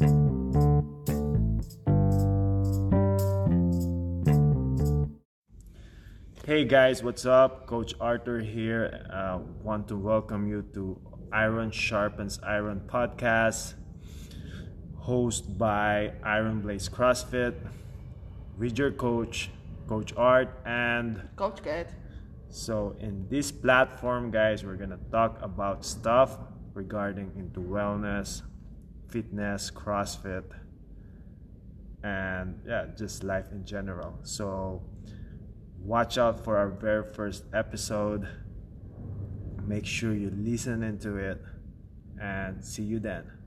Hey guys, what's up? Coach Arthur here. Uh, want to welcome you to Iron Sharpens Iron podcast, hosted by Iron Blaze CrossFit, with your coach, Coach Art, and Coach Good. so in this platform, guys, we're gonna talk about stuff regarding into wellness, fitness, CrossFit, and yeah, just life in general. So watch out for our very first episode. Make sure you listen into it and see you then.